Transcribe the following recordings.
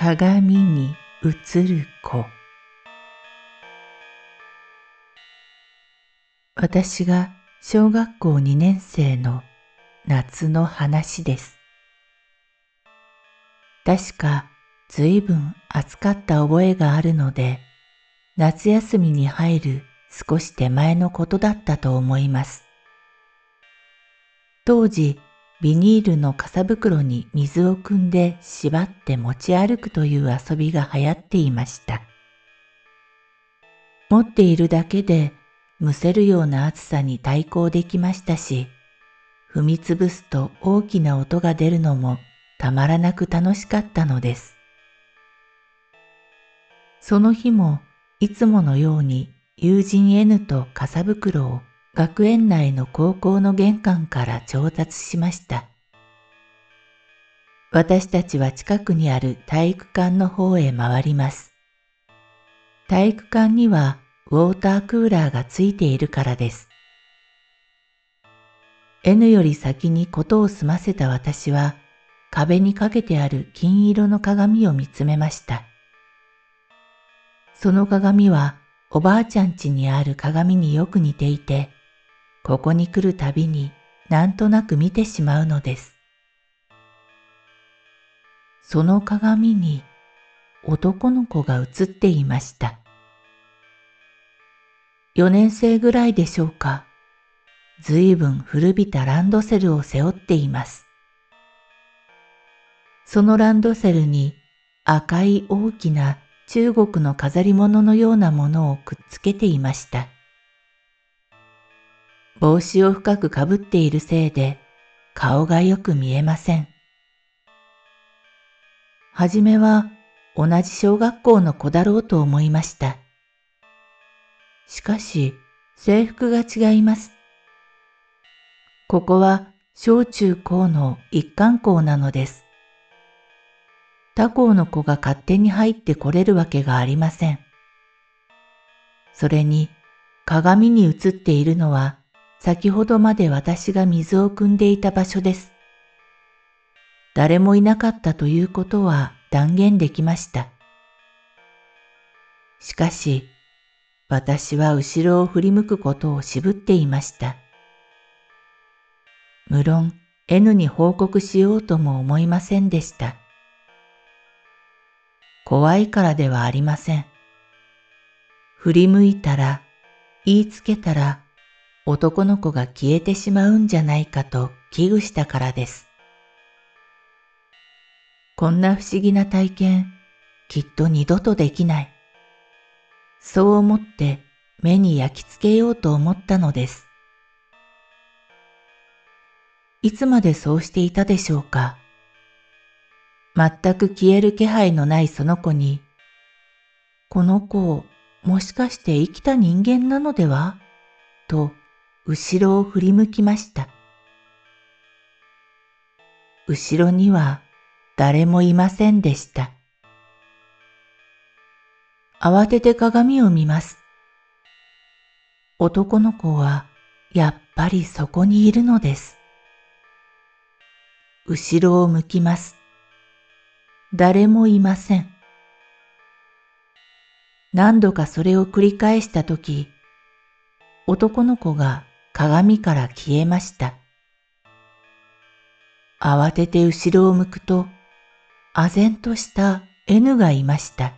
鏡に映る子私が小学校2年生の夏の話です。確か随分暑かった覚えがあるので、夏休みに入る少し手前のことだったと思います。当時、ビニールの傘袋に水を汲んで縛って持ち歩くという遊びが流行っていました。持っているだけでむせるような暑さに対抗できましたし、踏みつぶすと大きな音が出るのもたまらなく楽しかったのです。その日もいつものように友人 N と傘袋を学園内の高校の玄関から調達しました。私たちは近くにある体育館の方へ回ります。体育館にはウォータークーラーがついているからです。N より先にことを済ませた私は壁にかけてある金色の鏡を見つめました。その鏡はおばあちゃん家にある鏡によく似ていて、ここに来るたびになんとなく見てしまうのです。その鏡に男の子が映っていました。4年生ぐらいでしょうか。ずいぶん古びたランドセルを背負っています。そのランドセルに赤い大きな中国の飾り物のようなものをくっつけていました。帽子を深くかぶっているせいで顔がよく見えません。はじめは同じ小学校の子だろうと思いました。しかし制服が違います。ここは小中高の一貫校なのです。他校の子が勝手に入ってこれるわけがありません。それに鏡に映っているのは先ほどまで私が水を汲んでいた場所です。誰もいなかったということは断言できました。しかし、私は後ろを振り向くことを渋っていました。無論 N に報告しようとも思いませんでした。怖いからではありません。振り向いたら、言いつけたら、男の子が消えてしまうんじゃないかと危惧したからです。こんな不思議な体験、きっと二度とできない。そう思って目に焼き付けようと思ったのです。いつまでそうしていたでしょうか。全く消える気配のないその子に、この子、もしかして生きた人間なのでは？と後ろを振り向きました。後ろには誰もいませんでした。慌てて鏡を見ます。男の子はやっぱりそこにいるのです。後ろを向きます。誰もいません。何度かそれを繰り返したとき、男の子が鏡から消えました。慌てて後ろを向くと、唖然とした N がいました。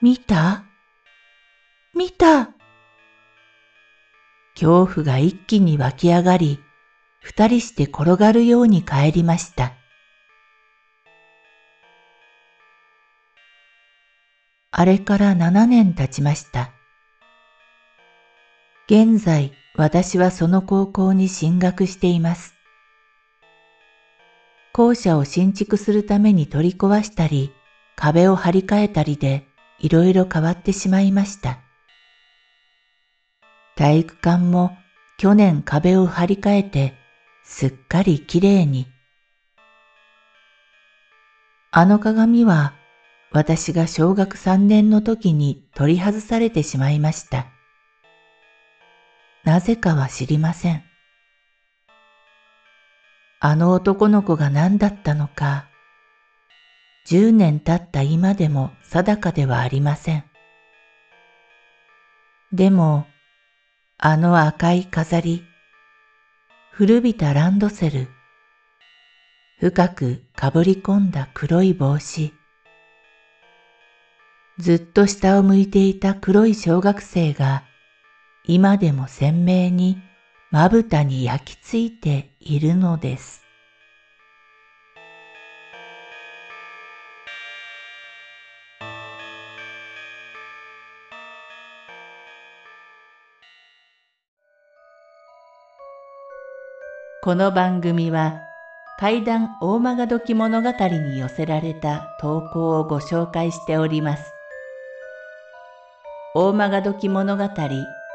見た？見た？恐怖が一気に湧き上がり、二人して転がるように帰りました。あれから七年経ちました。現在私はその高校に進学しています。校舎を新築するために取り壊したり、壁を張り替えたりでいろいろ変わってしまいました。体育館も去年壁を張り替えてすっかりきれいに。あの鏡は私が小学三年の時に取り外されてしまいました。なぜかは知りません。あの男の子が何だったのか、十年経った今でも定かではありません。でも、あの赤い飾り、古びたランドセル、深くかぶり込んだ黒い帽子、ずっと下を向いていた黒い小学生が今でも鮮明にまぶたに焼き付いているのです。この番組は怪談大曲どき物語に寄せられた投稿をご紹介しております。大曲どき物語